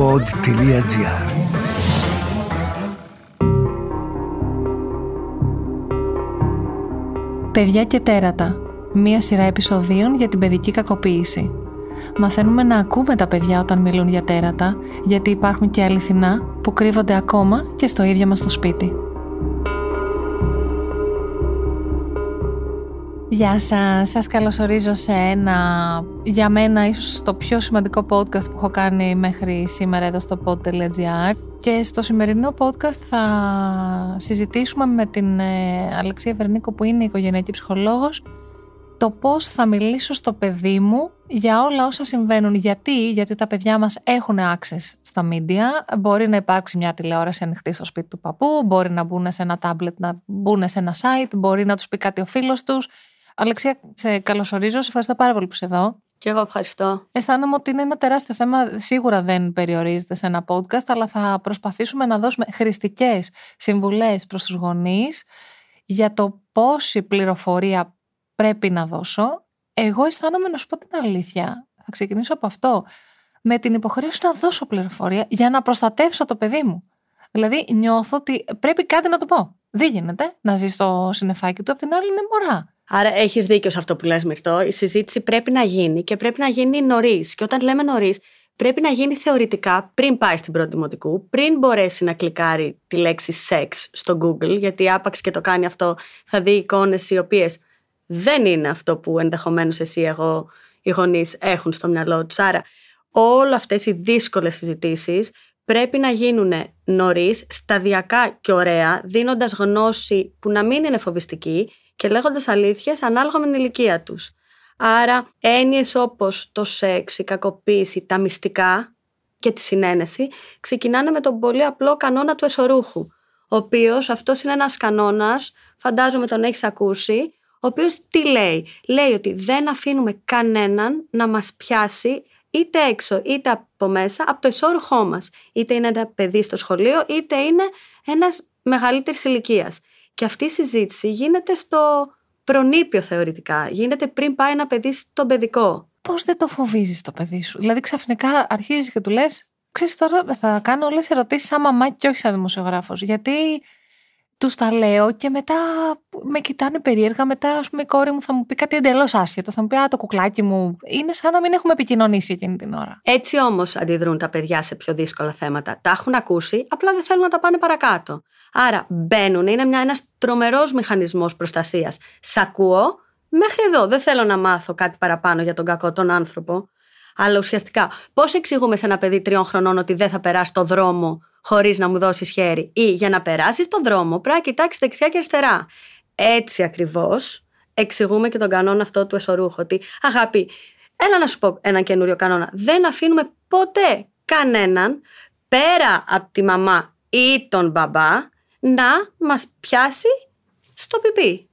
pod.gr Παιδιά και τέρατα. Μία σειρά επεισοδίων για την παιδική κακοποίηση. Μαθαίνουμε να ακούμε τα παιδιά όταν μιλούν για τέρατα, γιατί υπάρχουν και αληθινά που κρύβονται ακόμα και στο ίδιο μας το σπίτι. Γεια σας, σας καλωσορίζω σε ένα, για μένα ίσως το πιο σημαντικό podcast που έχω κάνει μέχρι σήμερα εδώ στο pod.gr και στο σημερινό podcast θα συζητήσουμε με την ε, Αλεξία Βερνίκο που είναι οικογενειακή ψυχολόγος το πώς θα μιλήσω στο παιδί μου για όλα όσα συμβαίνουν. Γιατί, γιατί τα παιδιά μας έχουν access στα media. Μπορεί να υπάρξει μια τηλεόραση ανοιχτή στο σπίτι του παππού, μπορεί να μπουν σε ένα tablet, να μπουν σε ένα site, μπορεί να τους πει κάτι ο φίλος τους. Αλεξία, σε καλωσορίζω. Σε ευχαριστώ πάρα πολύ που είσαι εδώ. Και εγώ ευχαριστώ. Αισθάνομαι ότι είναι ένα τεράστιο θέμα. Σίγουρα δεν περιορίζεται σε ένα podcast, αλλά θα προσπαθήσουμε να δώσουμε χρηστικές συμβουλές προς τους γονείς για το πόση πληροφορία πρέπει να δώσω. Εγώ αισθάνομαι να σου πω την αλήθεια. Θα ξεκινήσω από αυτό. Με την υποχρέωση να δώσω πληροφορία για να προστατεύσω το παιδί μου. Δηλαδή, νιώθω ότι πρέπει κάτι να το πω. Δεν γίνεται να ζει στο συνεφάκι του, απ' την άλλη είναι μωρά. Άρα έχεις δίκιο σε αυτό που λες Μυρτώ. Η συζήτηση πρέπει να γίνει και πρέπει να γίνει νωρίς. Και όταν λέμε νωρίς, πρέπει να γίνει θεωρητικά πριν πάει στην πρώτη δημοτικού, πριν μπορέσει να κλικάρει τη λέξη σεξ στο Google, γιατί άπαξ και το κάνει αυτό, θα δει εικόνες οι οποίες δεν είναι αυτό που ενδεχομένως εσύ, εγώ, οι γονείς έχουν στο μυαλό τους. Άρα, όλε αυτές οι δύσκολες συζητήσεις πρέπει να γίνουν νωρίς, σταδιακά και ωραία, δίνοντας γνώση που να μην είναι φοβιστική και λέγοντας αλήθειες ανάλογα με την ηλικία τους. Άρα έννοιες όπως το σεξ, η κακοποίηση, τα μυστικά και τη συνένεση ξεκινάνε με τον πολύ απλό κανόνα του εσωρούχου, ο οποίος αυτός είναι ένας κανόνας, φαντάζομαι τον έχεις ακούσει, ο οποίος τι λέει; Λέει ότι δεν αφήνουμε κανέναν να μας πιάσει είτε έξω είτε από μέσα από το εσώρουχό μας. Είτε είναι ένα παιδί στο σχολείο είτε είναι ένας μεγαλύτερης ηλικίας. Και αυτή η συζήτηση γίνεται στο προνήπιο θεωρητικά. Γίνεται πριν πάει ένα παιδί στο παιδικό. Πώς δεν το φοβίζεις το παιδί σου; Δηλαδή ξαφνικά αρχίζεις και του λες: Ξέρεις τώρα, θα κάνω όλες τις ερωτήσεις σαν μαμά και όχι σαν δημοσιογράφος. Γιατί τους τα λέω και μετά με κοιτάνε περίεργα. Μετά, ας πούμε, η κόρη μου θα μου πει κάτι εντελώς άσχετο. Θα μου πει Α, το κουκλάκι μου. Είναι σαν να μην έχουμε επικοινωνήσει εκείνη την ώρα. Έτσι όμως αντιδρούν τα παιδιά σε πιο δύσκολα θέματα. Τα έχουν ακούσει, απλά δεν θέλουν να τα πάνε παρακάτω. Άρα μπαίνουν, είναι ένας τρομερός μηχανισμός προστασίας. Σ' ακούω, μέχρι εδώ. Δεν θέλω να μάθω κάτι παραπάνω για τον κακό τον άνθρωπο. Αλλά ουσιαστικά, πώς εξηγούμε σε ένα παιδί τριών χρονών ότι δεν θα περάσει το δρόμο χωρίς να μου δώσεις χέρι, ή για να περάσεις τον δρόμο πρέπει να κοιτάξεις δεξιά και αριστερά. Έτσι ακριβώς εξηγούμε και τον κανόνα αυτό του εσωρούχου. Ότι αγάπη, έλα να σου πω ένα καινούριο κανόνα. Δεν αφήνουμε ποτέ κανέναν πέρα από τη μαμά ή τον μπαμπά να μας πιάσει στο πιπί.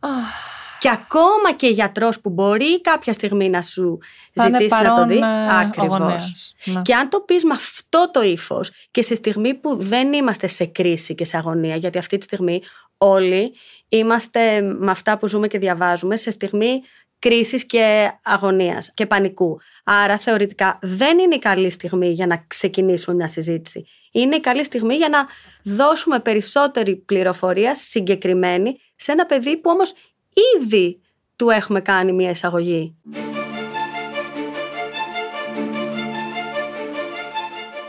Και ακόμα και γιατρός που μπορεί κάποια στιγμή να σου ζητήσει να το δει. Ε, Ακριβώς. Ναι. Και αν το πεις με αυτό το ύφος και σε στιγμή που δεν είμαστε σε κρίση και σε αγωνία, γιατί αυτή τη στιγμή όλοι είμαστε με αυτά που ζούμε και διαβάζουμε σε στιγμή κρίσης και αγωνίας και πανικού. Άρα θεωρητικά δεν είναι η καλή στιγμή για να ξεκινήσουμε μια συζήτηση. Είναι η καλή στιγμή για να δώσουμε περισσότερη πληροφορία συγκεκριμένη σε ένα παιδί που όμως ήδη του έχουμε κάνει μια εισαγωγή.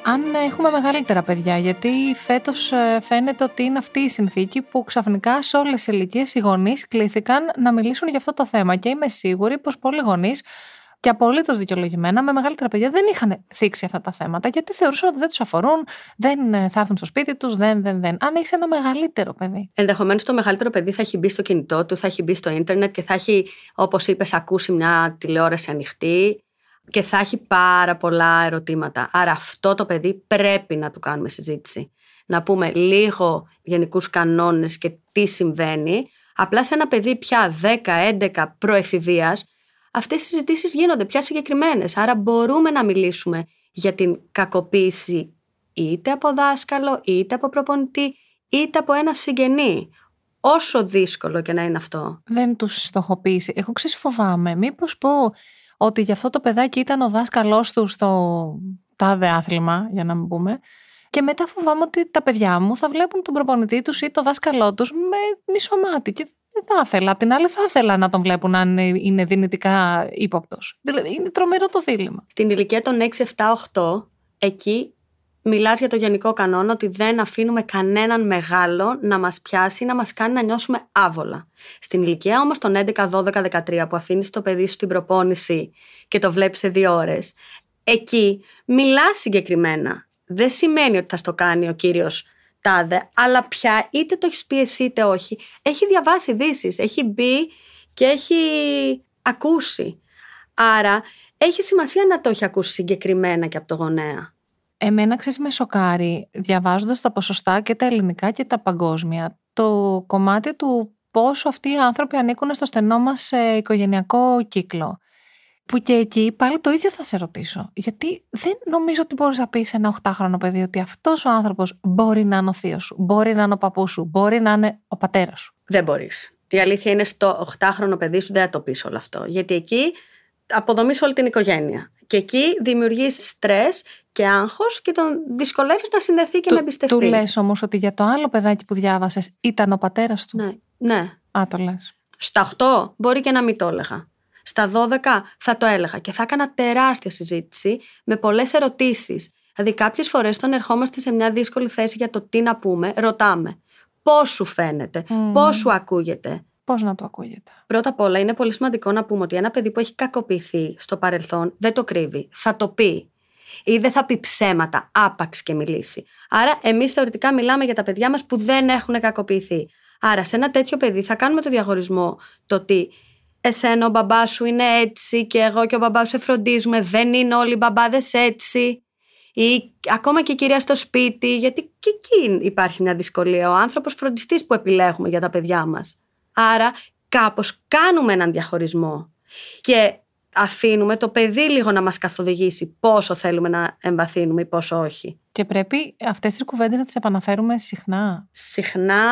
Αν έχουμε μεγαλύτερα παιδιά, γιατί φέτος φαίνεται ότι είναι αυτή η συνθήκη που ξαφνικά σε όλες τις ηλικίες οι γονείς κλήθηκαν να μιλήσουν για αυτό το θέμα. Και είμαι σίγουρη πως πολλοί γονείς και απολύτως δικαιολογημένα με μεγαλύτερα παιδιά δεν είχαν θίξει αυτά τα θέματα γιατί θεωρούσαν ότι δεν τους αφορούν, δεν ε, θα έρθουν στο σπίτι τους, δεν, δεν, δεν. Αν έχει ένα μεγαλύτερο παιδί. Ενδεχομένως το μεγαλύτερο παιδί θα έχει μπει στο κινητό του, θα έχει μπει στο ίντερνετ και θα έχει, όπως είπες, ακούσει μια τηλεόραση ανοιχτή και θα έχει πάρα πολλά ερωτήματα. Άρα αυτό το παιδί πρέπει να του κάνουμε συζήτηση. Να πούμε λίγο γενικούς κανόνες και τι συμβαίνει. Απλά σε ένα παιδί πια 10-11 προεφηβείας αυτές οι συζητήσεις γίνονται πια συγκεκριμένες. Άρα μπορούμε να μιλήσουμε για την κακοποίηση είτε από δάσκαλο, είτε από προπονητή, είτε από ένα συγγενή. Όσο δύσκολο και να είναι αυτό. Δεν τους στοχοποίησε. Εγώ ξέρεις φοβάμαι. Μήπως πω ότι γι' αυτό το παιδάκι ήταν ο δάσκαλός του στο τάδε άθλημα, για να μην πούμε. Και μετά φοβάμαι ότι τα παιδιά μου θα βλέπουν τον προπονητή τους ή το δάσκαλό τους με μισό μάτι. Και δεν θα ήθελα. Απ' την άλλη, θα ήθελα να τον βλέπουν αν είναι δυνητικά ύποπτος. Δηλαδή, είναι τρομερό το δίλημα. Στην ηλικία των 6, 7, 8, εκεί μιλάς για το γενικό κανόνα ότι δεν αφήνουμε κανέναν μεγάλο να μας πιάσει ή να μας κάνει να νιώσουμε άβολα. Στην ηλικία όμως των 11, 12, 13 που αφήνεις το παιδί σου στην προπόνηση και το βλέπεις σε δύο ώρες, εκεί μιλάς συγκεκριμένα. Δεν σημαίνει ότι θα στο κάνει ο κύριος τάδε, αλλά πια είτε το έχεις πει εσύ είτε όχι, έχει διαβάσει ειδήσεις, έχει μπει και έχει ακούσει. Άρα έχει σημασία να το έχει ακούσει συγκεκριμένα και από το γονέα. Εμένα ξέρεις με σοκάρει διαβάζοντας τα ποσοστά και τα ελληνικά και τα παγκόσμια το κομμάτι του πόσο αυτοί οι άνθρωποι ανήκουν στο στενό μας ε, οικογενειακό κύκλο. Που και εκεί πάλι το ίδιο θα σε ρωτήσω. Γιατί δεν νομίζω ότι μπορείς να πεις σε ένα 8χρονο παιδί ότι αυτός ο άνθρωπος μπορεί να είναι ο θείος σου, μπορεί να είναι ο παππούς σου, μπορεί να είναι ο πατέρας σου. Δεν μπορείς. Η αλήθεια είναι στο 8χρονο παιδί σου δεν θα το πεις όλο αυτό. Γιατί εκεί αποδομείς όλη την οικογένεια. Και εκεί δημιουργείς στρες και άγχος και τον δυσκολεύεις να συνδεθεί και του, να εμπιστευτεί. Του λες όμως ότι για το άλλο παιδάκι που διάβασες ήταν ο πατέρας του; Ναι, ναι. Α, το λες. Στα 8 μπορεί και να μην το έλεγα. Στα 12 θα το έλεγα και θα έκανα τεράστια συζήτηση με πολλές ερωτήσεις. Δηλαδή, κάποιες φορές, όταν ερχόμαστε σε μια δύσκολη θέση για το τι να πούμε, ρωτάμε. Πώς σου φαίνεται, mm. πώς σου ακούγεται. Πώς να το ακούγεται. Πρώτα απ' όλα, είναι πολύ σημαντικό να πούμε ότι ένα παιδί που έχει κακοποιηθεί στο παρελθόν δεν το κρύβει. Θα το πει. Ή δεν θα πει ψέματα, άπαξ και μιλήσει. Άρα, εμείς θεωρητικά μιλάμε για τα παιδιά μας που δεν έχουν κακοποιηθεί. Άρα, σε ένα τέτοιο παιδί θα κάνουμε το διαχωρισμό το ότι εσένα ο μπαμπάς σου είναι έτσι και εγώ και ο μπαμπάς σου σε φροντίζουμε, δεν είναι όλοι οι μπαμπάδες έτσι. Ή ακόμα και η κυρία στο σπίτι, γιατί και εκεί υπάρχει μια δυσκολία. Ο άνθρωπος φροντιστής που επιλέγουμε για τα παιδιά μας. Άρα κάπως κάνουμε έναν διαχωρισμό και αφήνουμε το παιδί λίγο να μας καθοδηγήσει πόσο θέλουμε να εμβαθύνουμε ή πόσο όχι. Και πρέπει αυτές τις κουβέντες να τις επαναφέρουμε συχνά. Συχνά,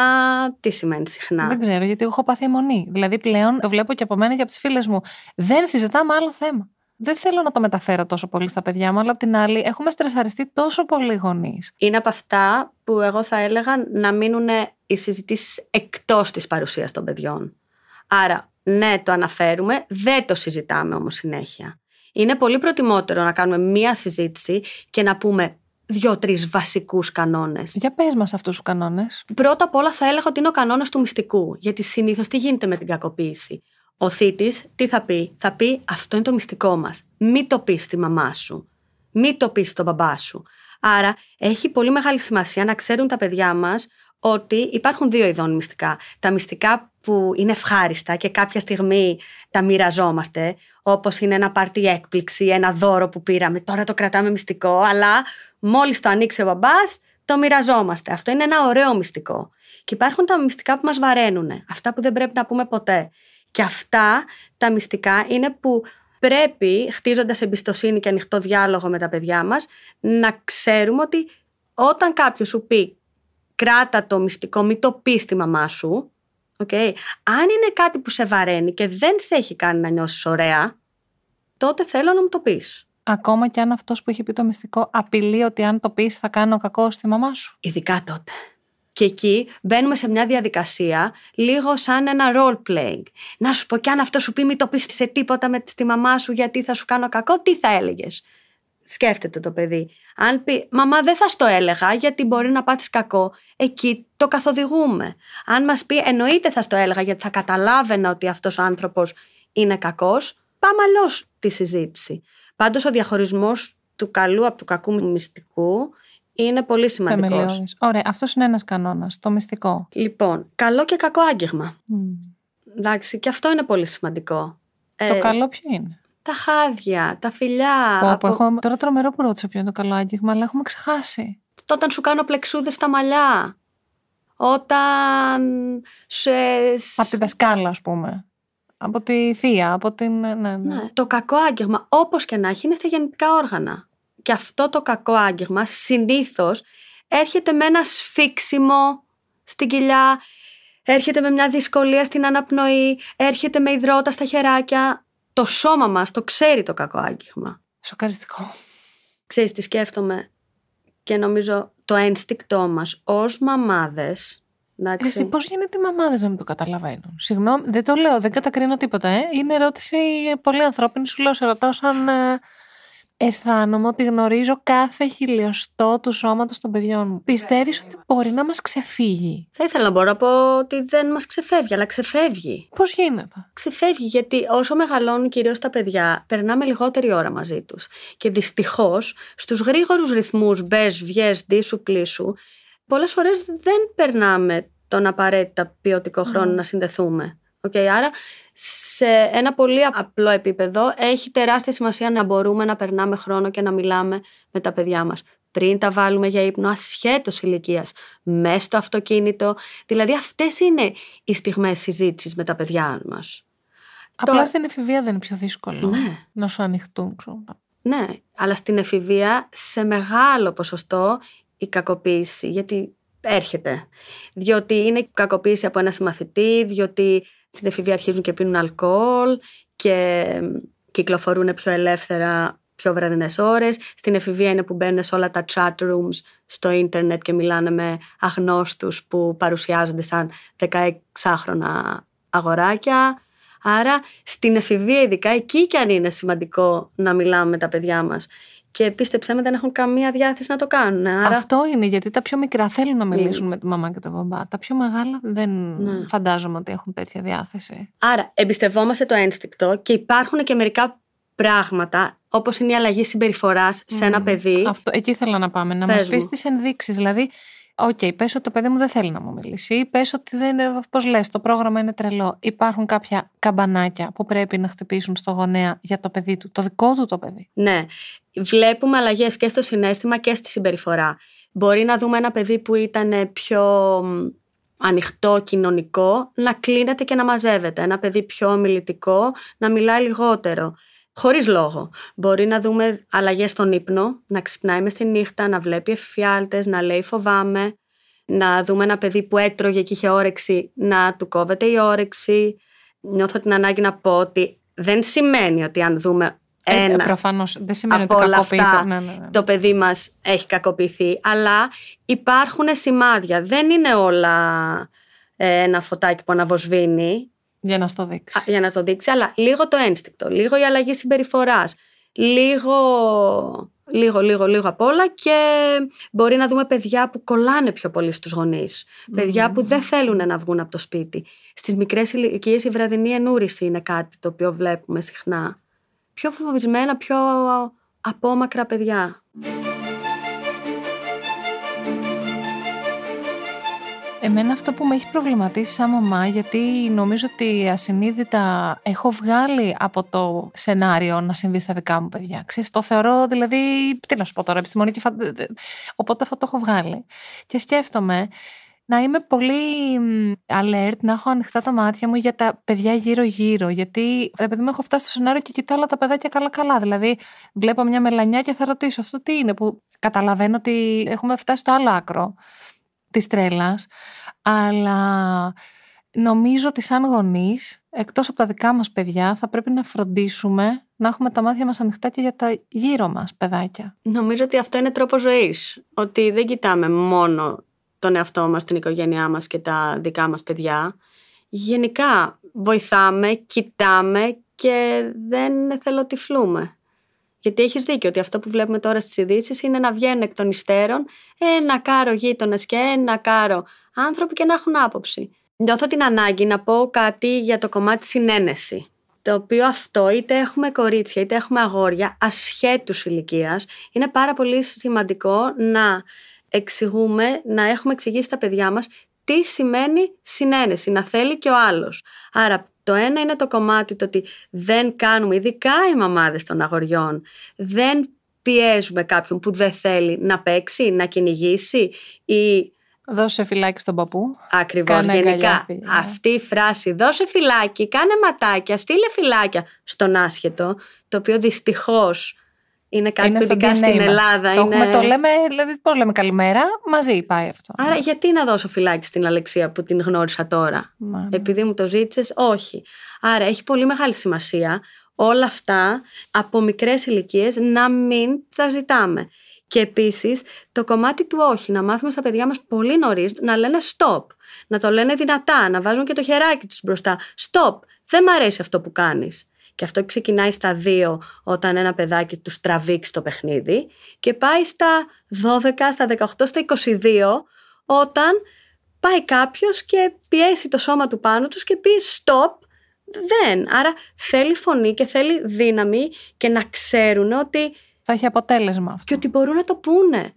τι σημαίνει συχνά; Δεν ξέρω, γιατί έχω πάθει αιμονή. Δηλαδή πλέον το βλέπω και από μένα και από τις φίλες μου. Δεν συζητάμε άλλο θέμα. Δεν θέλω να το μεταφέρω τόσο πολύ στα παιδιά μου, αλλά απ' την άλλη έχουμε στρεσαριστεί τόσο πολύ γονείς. Είναι από αυτά που εγώ θα έλεγα να μείνουν οι συζητήσεις εκτός της παρουσίας των παιδιών. Άρα, ναι, το αναφέρουμε, δεν το συζητάμε όμως συνέχεια. Είναι πολύ προτιμότερο να κάνουμε μία συζήτηση και να πούμε δύο-τρεις βασικούς κανόνες. Για πες μας αυτούς τους κανόνες. Πρώτα απ' όλα θα έλεγα ότι είναι ο κανόνας του μυστικού. Γιατί συνήθως τι γίνεται με την κακοποίηση. Ο θήτης τι θα πει, θα πει αυτό είναι το μυστικό μας. Μην το πεις στη μαμά σου. Μην το πεις στον μπαμπά σου. Άρα έχει πολύ μεγάλη σημασία να ξέρουν τα παιδιά μας ότι υπάρχουν δύο ειδών μυστικά. Τα μυστικά που είναι ευχάριστα και κάποια στιγμή τα μοιραζόμαστε, όπως είναι ένα πάρτι έκπληξη, ένα δώρο που πήραμε. Τώρα το κρατάμε μυστικό, αλλά μόλις το ανοίξει ο μπαμπάς, το μοιραζόμαστε. Αυτό είναι ένα ωραίο μυστικό. Και υπάρχουν τα μυστικά που μας βαραίνουν, αυτά που δεν πρέπει να πούμε ποτέ. Και αυτά τα μυστικά είναι που πρέπει, χτίζοντας εμπιστοσύνη και ανοιχτό διάλογο με τα παιδιά μας, να ξέρουμε ότι όταν κάποιος σου πει κράτα το μυστικό, μην το πεις στη μαμά σου. Okay. Αν είναι κάτι που σε βαραίνει και δεν σε έχει κάνει να νιώσεις ωραία, τότε θέλω να μου το πεις. Ακόμα και αν αυτός που έχει πει το μυστικό απειλεί ότι αν το πεις θα κάνω κακό στη μαμά σου. Ειδικά τότε. Και εκεί μπαίνουμε σε μια διαδικασία λίγο σαν ένα role playing. Να σου πω, κι αν αυτός σου πει, μην το πεις σε τίποτα με στη μαμά σου γιατί θα σου κάνω κακό, τι θα έλεγες; Σκέφτεται το παιδί. Αν πει, μαμά δεν θα στο έλεγα γιατί μπορεί να πάθεις κακό, εκεί το καθοδηγούμε. Αν μας πει, εννοείται θα στο έλεγα γιατί θα καταλάβαινα ότι αυτός ο άνθρωπος είναι κακός, πάμε αλλιώς τη συζήτηση. Πάντως ο διαχωρισμός του καλού από του κακού μυστικού είναι πολύ σημαντικός. Ωραία, αυτός είναι ένας κανόνας, το μυστικό. Λοιπόν, καλό και κακό άγγιγμα. Mm. Εντάξει, και αυτό είναι πολύ σημαντικό. Το ε, καλό ποιο είναι; Τα χάδια, τα φιλιά. Πω, από... έχω... Τώρα τρομερό που ρώτησα ποιο είναι το καλό άγγιγμα, αλλά έχουμε ξεχάσει. Όταν σου κάνω πλεξούδες στα μαλλιά. Όταν σε. Από τη δασκάλα, ας πούμε. Από τη θεία, από την. Ναι, ναι. ναι. Το κακό άγγιγμα, όπως και να έχει, είναι στα γεννητικά όργανα. Και αυτό το κακό άγγιγμα συνήθως έρχεται με ένα σφίξιμο στην κοιλιά, έρχεται με μια δυσκολία στην αναπνοή, έρχεται με υδρότα στα χεράκια το σώμα μας το ξέρει το κακό άγγιγμα. Σοκαριστικό. Ξέρεις τι σκέφτομαι; Και νομίζω το ένστικτό μας ως μαμάδες Εντάξει. Εσύ πώς γίνεται οι μαμάδες να μην το καταλαβαίνουν; Συγγνώμη, δεν το λέω, δεν κατακρίνω τίποτα. Ε. Είναι ερώτηση πολύ ανθρώπινη. Σου λέω, σε ρωτάω σαν ε, αισθάνομαι ότι γνωρίζω κάθε χιλιοστό του σώματος των παιδιών μου. Πιστεύεις ότι μπορεί να μας ξεφύγει; Θα ήθελα να μπορώ να πω ότι δεν μας ξεφεύγει, αλλά ξεφεύγει. Πώς γίνεται; Ξεφεύγει, γιατί όσο μεγαλώνουν κυρίως τα παιδιά, περνάμε λιγότερη ώρα μαζί τους. Και δυστυχώς, στους γρήγορους ρυθμούς μπες, βγες, ντύσου, πλήσου, πολλές φορές δεν περνάμε τον απαραίτητα ποιοτικό χρόνο να συνδεθούμε. Okay, άρα σε ένα πολύ απλό επίπεδο έχει τεράστια σημασία να μπορούμε να περνάμε χρόνο και να μιλάμε με τα παιδιά μας πριν τα βάλουμε για ύπνο ασχέτως ηλικίας, μέσα στο αυτοκίνητο. Δηλαδή αυτές είναι οι στιγμές συζήτησης με τα παιδιά μας. Απλά στην εφηβεία δεν είναι πιο δύσκολο ναι. να σου ανοιχτούν. Ναι, αλλά στην εφηβεία σε μεγάλο ποσοστό η κακοποίηση, γιατί έρχεται. Διότι είναι κακοποίηση από ένα συμμαθητή, διότι στην εφηβεία αρχίζουν και πίνουν αλκοόλ και κυκλοφορούν πιο ελεύθερα πιο βραδινές ώρες. Στην εφηβεία είναι που μπαίνουν σε όλα τα chat rooms στο ίντερνετ και μιλάνε με αγνώστους που παρουσιάζονται σαν 16χρονα αγοράκια. Άρα στην εφηβεία ειδικά εκεί και αν είναι σημαντικό να μιλάμε με τα παιδιά μας και πίστεψέ με, δεν έχουν καμία διάθεση να το κάνουν. Άρα... Αυτό είναι, γιατί τα πιο μικρά θέλουν να μιλήσουν με τη μαμά και τον μπαμπά. Τα πιο μεγάλα δεν ναι. φαντάζομαι ότι έχουν τέτοια διάθεση. Άρα, εμπιστευόμαστε το ένστικτο και υπάρχουν και μερικά πράγματα, όπως είναι η αλλαγή συμπεριφοράς σε ένα παιδί. Αυτό, εκεί ήθελα να πάμε, να μας πεις τις ενδείξεις. Δηλαδή, Ok, okay, πες ότι το παιδί μου δεν θέλει να μου μιλήσει. Πες ότι δεν είναι, πώς λες, το πρόγραμμα είναι τρελό. Υπάρχουν κάποια καμπανάκια που πρέπει να χτυπήσουν στο γονέα για το παιδί του, το δικό του το παιδί. Ναι. Βλέπουμε αλλαγές και στο συνέστημα και στη συμπεριφορά. Μπορεί να δούμε ένα παιδί που ήταν πιο ανοιχτό, κοινωνικό, να κλείνεται και να μαζεύεται. Ένα παιδί πιο ομιλητικό, να μιλάει λιγότερο. Χωρίς λόγο. Μπορεί να δούμε αλλαγές στον ύπνο, να ξυπνάει μες στη νύχτα, να βλέπει εφιάλτες, να λέει φοβάμαι. Να δούμε ένα παιδί που έτρωγε και είχε όρεξη, να του κόβεται η όρεξη. Νιώθω την ανάγκη να πω ότι δεν σημαίνει ότι αν δούμε ε, ένα. Ε, προφανώς, δεν σημαίνει από ότι όλα αυτά, ναι, ναι, ναι. το παιδί μας έχει κακοποιηθεί. Αλλά υπάρχουν σημάδια. Δεν είναι όλα ε, ένα φωτάκι που αναβοσβήνει. Για να στο δείξει. Για να το δείξει, αλλά λίγο το ένστικτο, λίγο η αλλαγή συμπεριφοράς, λίγο, λίγο, λίγο, λίγο απ' όλα και μπορεί να δούμε παιδιά που κολλάνε πιο πολύ στους γονείς. Παιδιά που δεν θέλουν να βγουν από το σπίτι. Στις μικρές ηλικίες η βραδινή ενούρηση είναι κάτι το οποίο βλέπουμε συχνά. Πιο φοβισμένα, πιο απόμακρα παιδιά. Εμένα αυτό που με έχει προβληματίσει σαν μαμά, γιατί νομίζω ότι ασυνείδητα έχω βγάλει από το σενάριο να συμβεί στα δικά μου παιδιά. Ξέρεις, το θεωρώ δηλαδή, τι να σου πω τώρα, επιστημονική φαντασία. Οπότε αυτό το έχω βγάλει. Και σκέφτομαι να είμαι πολύ alert, να έχω ανοιχτά τα μάτια μου για τα παιδιά γύρω-γύρω. Γιατί, επειδή μου έχω φτάσει στο σενάριο και κοιτάω όλα τα παιδάκια καλά-καλά. Δηλαδή, βλέπω μια μελανιά και θα ρωτήσω αυτό τι είναι, που καταλαβαίνω ότι έχουμε φτάσει στο άλλο άκρο της τρέλας, αλλά νομίζω ότι σαν γονείς, εκτός από τα δικά μας παιδιά, θα πρέπει να φροντίσουμε να έχουμε τα μάτια μας ανοιχτά και για τα γύρω μας παιδάκια. Νομίζω ότι αυτό είναι τρόπο ζωής, ότι δεν κοιτάμε μόνο τον εαυτό μας, την οικογένειά μας και τα δικά μας παιδιά. Γενικά βοηθάμε, κοιτάμε και δεν εθελοτυφλούμε. Γιατί έχεις δίκιο ότι αυτό που βλέπουμε τώρα στις ειδήσεις είναι να βγαίνουν εκ των υστέρων ένα κάρο γείτονες και ένα κάρο άνθρωποι και να έχουν άποψη. Νιώθω την ανάγκη να πω κάτι για το κομμάτι συνένεση. Το οποίο αυτό είτε έχουμε κορίτσια είτε έχουμε αγόρια ασχέτους ηλικίας, είναι πάρα πολύ σημαντικό να εξηγούμε, να έχουμε εξηγήσει στα παιδιά μας τι σημαίνει συνένεση, να θέλει και ο άλλος. Άρα το ένα είναι το κομμάτι το ότι δεν κάνουμε, ειδικά οι μαμάδες των αγοριών, δεν πιέζουμε κάποιον που δεν θέλει να παίξει, να κυνηγήσει ή Δώσε φυλάκι στον παππού. Ακριβώς. Γενικά αυτή η φράση δώσε φυλάκι, κάνε ματάκια, στείλε φυλάκια στον άσχετο, το οποίο δυστυχώς είναι κάτι είναι που ειδικά στην Ελλάδα. Το, είναι... το λέμε, δηλαδή πώς λέμε καλημέρα, μαζί πάει αυτό. Άρα γιατί να δώσω φυλάκι στην Αλεξία που την γνώρισα τώρα; Επειδή μου το ζήτησες, όχι. Άρα έχει πολύ μεγάλη σημασία όλα αυτά από μικρές ηλικίες να μην τα ζητάμε. Και επίσης το κομμάτι του όχι, να μάθουμε στα παιδιά μας πολύ νωρίς να λένε stop, να το λένε δυνατά, να βάζουν και το χεράκι τους μπροστά. Stop, δεν μ' αρέσει αυτό που κάνεις. Και αυτό ξεκινάει στα δύο όταν ένα παιδάκι του τραβήξει το παιχνίδι και πάει στα 12, στα 18, στα 22 όταν πάει κάποιος και πιέσει το σώμα του πάνω τους και πει stop, δεν. Άρα θέλει φωνή και θέλει δύναμη και να ξέρουν ότι θα έχει αποτέλεσμα αυτό. Και ότι μπορούν να το πούνε.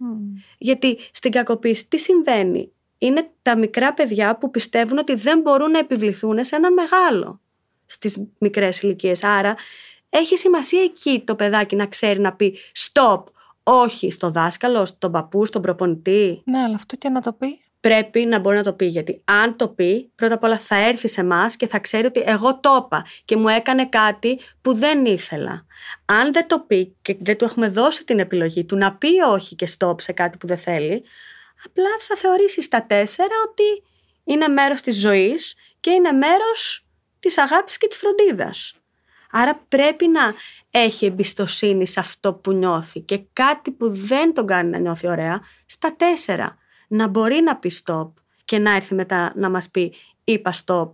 Γιατί στην κακοποίηση τι συμβαίνει; Είναι τα μικρά παιδιά που πιστεύουν ότι δεν μπορούν να επιβληθούν σε έναν μεγάλο στις μικρές ηλικίες. Άρα έχει σημασία εκεί το παιδάκι να ξέρει να πει stop, όχι στο δάσκαλο, στον παππού, στον προπονητή. Ναι, αλλά αυτό και να το πει. Πρέπει να μπορεί να το πει. Γιατί αν το πει, πρώτα απ' όλα θα έρθει σε εμάς και θα ξέρει ότι εγώ το είπα και μου έκανε κάτι που δεν ήθελα. Αν δεν το πει και δεν του έχουμε δώσει την επιλογή του να πει όχι και stop σε κάτι που δεν θέλει, απλά θα θεωρήσει στα τέσσερα ότι είναι μέρος της ζωής και είναι μέρος της αγάπης και της φροντίδας. Άρα πρέπει να έχει εμπιστοσύνη σε αυτό που νιώθει και κάτι που δεν τον κάνει να νιώθει ωραία, στα τέσσερα. Να μπορεί να πει stop και να έρθει μετά να μας πει είπα stop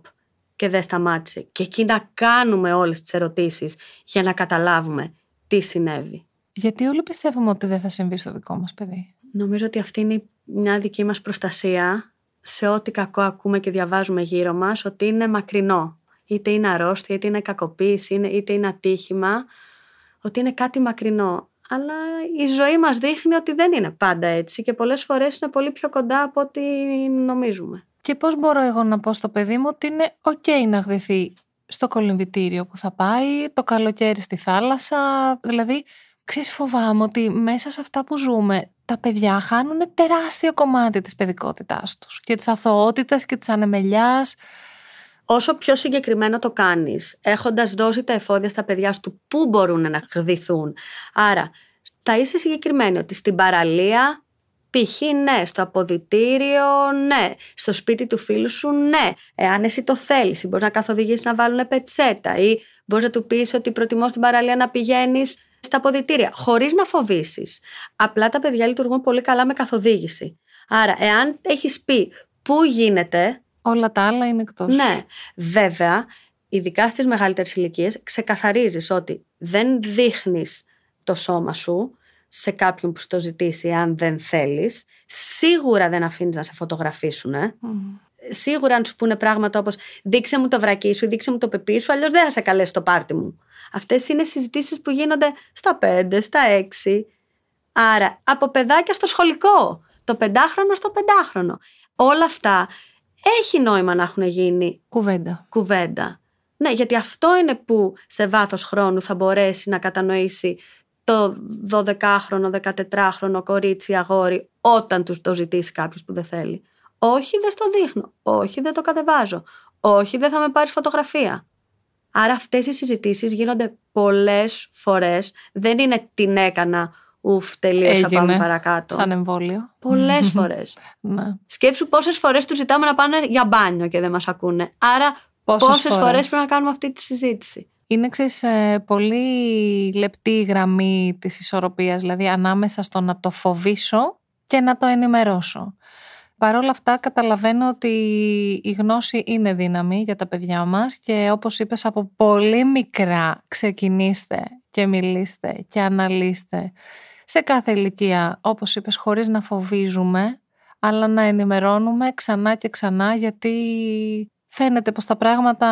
και δεν σταμάτησε. Και εκεί να κάνουμε όλες τις ερωτήσεις για να καταλάβουμε τι συνέβη. Γιατί όλοι πιστεύουμε ότι δεν θα συμβεί στο δικό μας παιδί; Νομίζω ότι αυτή είναι μια δική μας προστασία σε ό,τι κακό ακούμε και διαβάζουμε γύρω μας, ότι είναι μακρινό είτε είναι αρρώστια, είτε είναι κακοποίηση, είτε είναι ατύχημα, ότι είναι κάτι μακρινό. Αλλά η ζωή μας δείχνει ότι δεν είναι πάντα έτσι και πολλές φορές είναι πολύ πιο κοντά από ό,τι νομίζουμε. Και πώς μπορώ εγώ να πω στο παιδί μου ότι είναι ok να γδυθεί στο κολυμβητήριο που θα πάει, το καλοκαίρι στη θάλασσα, δηλαδή ξέρεις φοβάμαι ότι μέσα σε αυτά που ζούμε τα παιδιά χάνουν τεράστιο κομμάτι της παιδικότητάς τους και της αθωότητας και της ανεμελιάς όσο πιο συγκεκριμένο το κάνεις, έχοντας δώσει τα εφόδια στα παιδιά σου πού μπορούν να γδυθούν. Άρα, θα είσαι συγκεκριμένη ότι στην παραλία π.χ. ναι, στο αποδητήριο ναι, στο σπίτι του φίλου σου ναι, εάν εσύ το θέλεις ή μπορείς να καθοδηγήσεις να βάλουν πετσέτα ή μπορείς να του πεις ότι προτιμώ στην παραλία να πηγαίνεις στα αποδητήρια, χωρίς να φοβήσεις. Απλά τα παιδιά λειτουργούν πολύ καλά με καθοδήγηση. Άρα, εάν έχεις πει πού γίνεται, Όλα τα άλλα είναι εκτός. Ναι. Βέβαια, ειδικά στις μεγαλύτερες ηλικίες, ξεκαθαρίζεις ότι δεν δείχνεις το σώμα σου σε κάποιον που σου το ζητήσει, αν δεν θέλεις. Σίγουρα δεν αφήνεις να σε φωτογραφίσουν. Ε. Σίγουρα αν σου πούνε πράγματα όπως δείξε μου το βρακί σου ή δείξε μου το πεπί σου, αλλιώς δεν θα σε καλέσει το πάρτι μου. Αυτές είναι συζητήσεις που γίνονται στα 5, στα 6. Άρα, από παιδάκια στο σχολικό, το πεντάχρονο στο πεντάχρονο. Όλα αυτά έχει νόημα να έχουν γίνει κουβέντα. κουβέντα. Ναι, γιατί αυτό είναι που σε βάθος χρόνου θα μπορέσει να κατανοήσει το 12χρονο, 14χρονο κορίτσι, αγόρι, όταν τους το ζητήσει κάποιος που δεν θέλει. Όχι, δεν στο δείχνω. Όχι, δεν το κατεβάζω. Όχι, δεν θα με πάρει φωτογραφία. Άρα αυτές οι συζητήσεις γίνονται πολλές φορές. Δεν είναι την έκανα Ουφ, τελείωσα, πάμε παρακάτω. Σαν εμβόλιο. Πολλές φορές. ναι. Σκέψου πόσες φορές τους ζητάμε να πάνε για μπάνιο και δεν μας ακούνε. Άρα, πόσες φορές; πρέπει να κάνουμε αυτή τη συζήτηση. Είναι ξέρεις, ε, πολύ λεπτή η γραμμή της ισορροπίας, δηλαδή ανάμεσα στο να το φοβήσω και να το ενημερώσω. Παρ' όλα αυτά καταλαβαίνω ότι η γνώση είναι δύναμη για τα παιδιά μας και όπως είπες από πολύ μικρά ξεκινήστε και μιλήστε και αναλύστε σε κάθε ηλικία, όπως είπες, χωρίς να φοβίζουμε, αλλά να ενημερώνουμε ξανά και ξανά γιατί φαίνεται πως τα πράγματα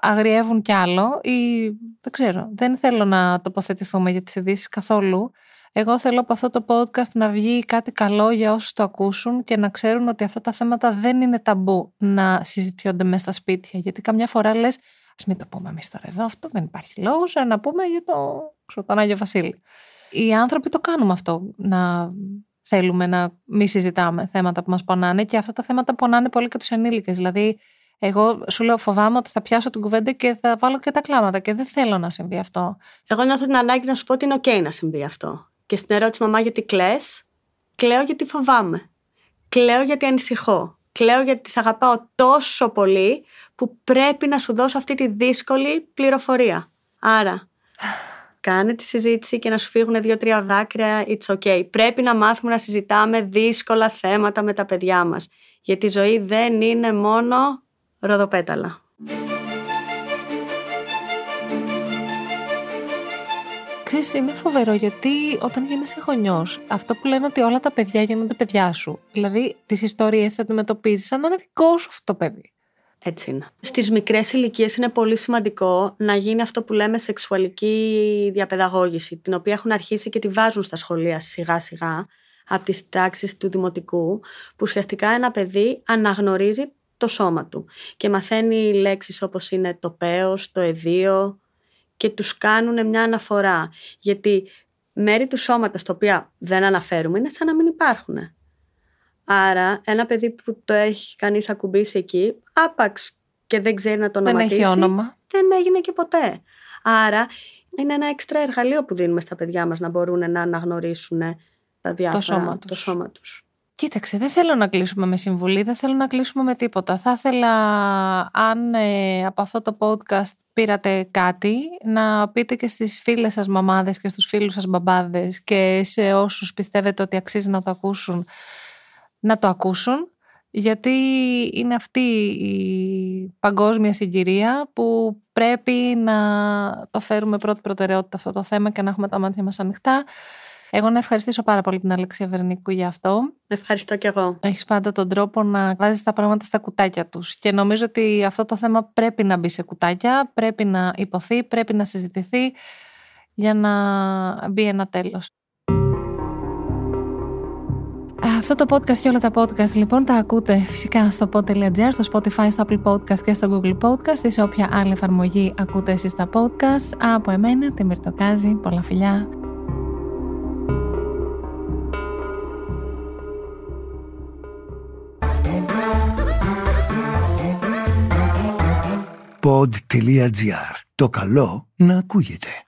αγριεύουν κι άλλο ή δεν ξέρω, δεν θέλω να τοποθετηθούμε για τις ειδήσεις καθόλου. Εγώ θέλω από αυτό το podcast να βγει κάτι καλό για όσους το ακούσουν και να ξέρουν ότι αυτά τα θέματα δεν είναι ταμπού να συζητιόνται μέσα στα σπίτια. Γιατί καμιά φορά λες, ας μην το πούμε εμείς τώρα εδώ, αυτό δεν υπάρχει λόγος, να πούμε για το, τον Άγιο Βασίλη οι άνθρωποι το κάνουμε αυτό, να θέλουμε να μη συζητάμε θέματα που μας πονάνε και αυτά τα θέματα πονάνε πολύ και τους ενήλικες. Δηλαδή, εγώ σου λέω φοβάμαι ότι θα πιάσω την κουβέντα και θα βάλω και τα κλάματα και δεν θέλω να συμβεί αυτό. Εγώ νιώθω την ανάγκη να σου πω ότι είναι ok να συμβεί αυτό. Και στην ερώτηση μαμά γιατί κλαις, κλαίω γιατί φοβάμαι. Κλαίω γιατί ανησυχώ. Κλαίω γιατί τις αγαπάω τόσο πολύ που πρέπει να σου δώσω αυτή τη δύσκολη πληροφορία. Άρα, κάνε τη συζήτηση και να σου φύγουν δύο-τρία δάκρυα, it's okay. Πρέπει να μάθουμε να συζητάμε δύσκολα θέματα με τα παιδιά μας. Γιατί η ζωή δεν είναι μόνο ροδοπέταλα. Ξέρεις, είναι φοβερό γιατί όταν γίνεσαι γονιός, αυτό που λένε ότι όλα τα παιδιά γίνονται παιδιά σου. Δηλαδή, τις ιστορίες θα αντιμετωπίζεις σαν να είναι δικό σου αυτό το παιδί. Έτσι είναι. Στις μικρές ηλικίες είναι πολύ σημαντικό να γίνει αυτό που λέμε σεξουαλική διαπαιδαγώγηση, την οποία έχουν αρχίσει και τη βάζουν στα σχολεία σιγά σιγά από τις τάξεις του δημοτικού, που ουσιαστικά ένα παιδί αναγνωρίζει το σώμα του και μαθαίνει λέξεις όπως είναι το πέος, το εδίο και τους κάνουν μια αναφορά. Γιατί μέρη του σώματος τα οποία δεν αναφέρουμε είναι σαν να μην υπάρχουν. Άρα ένα παιδί που το έχει κανείς ακουμπήσει εκεί, άπαξ και δεν ξέρει να το ονοματίσει, δεν έχει όνομα. δεν έγινε και ποτέ. Άρα είναι ένα έξτρα εργαλείο που δίνουμε στα παιδιά μας να μπορούν να αναγνωρίσουν τα διάφορα, το σώμα τους. Το σώμα τους. Κοίταξε, δεν θέλω να κλείσουμε με συμβουλή, δεν θέλω να κλείσουμε με τίποτα. Θα ήθελα, αν ε, από αυτό το podcast πήρατε κάτι, να πείτε και στις φίλες σας μαμάδες και στους φίλους σας μπαμπάδες και σε όσους πιστεύετε ότι αξίζει να το ακούσουν, να το ακούσουν. Γιατί είναι αυτή η παγκόσμια συγκυρία που πρέπει να το φέρουμε πρώτη προτεραιότητα αυτό το θέμα και να έχουμε τα μάτια μας ανοιχτά. Εγώ να ευχαριστήσω πάρα πολύ την Αλεξία Βερνίκου για αυτό. Ευχαριστώ κι εγώ. Έχεις πάντα τον τρόπο να βάζεις τα πράγματα στα κουτάκια τους. Και νομίζω ότι αυτό το θέμα πρέπει να μπει σε κουτάκια, πρέπει να υποθεί, πρέπει να συζητηθεί για να μπει ένα τέλος. Αυτό το podcast και όλα τα podcast λοιπόν τα ακούτε φυσικά στο pod.gr, στο Spotify, στο Apple Podcast και στο Google Podcast ή σε όποια άλλη εφαρμογή ακούτε εσείς τα podcast. Από εμένα, τη Μυρτοκάζη, πολλά φιλιά. pod.gr. Το καλό να ακούγεται.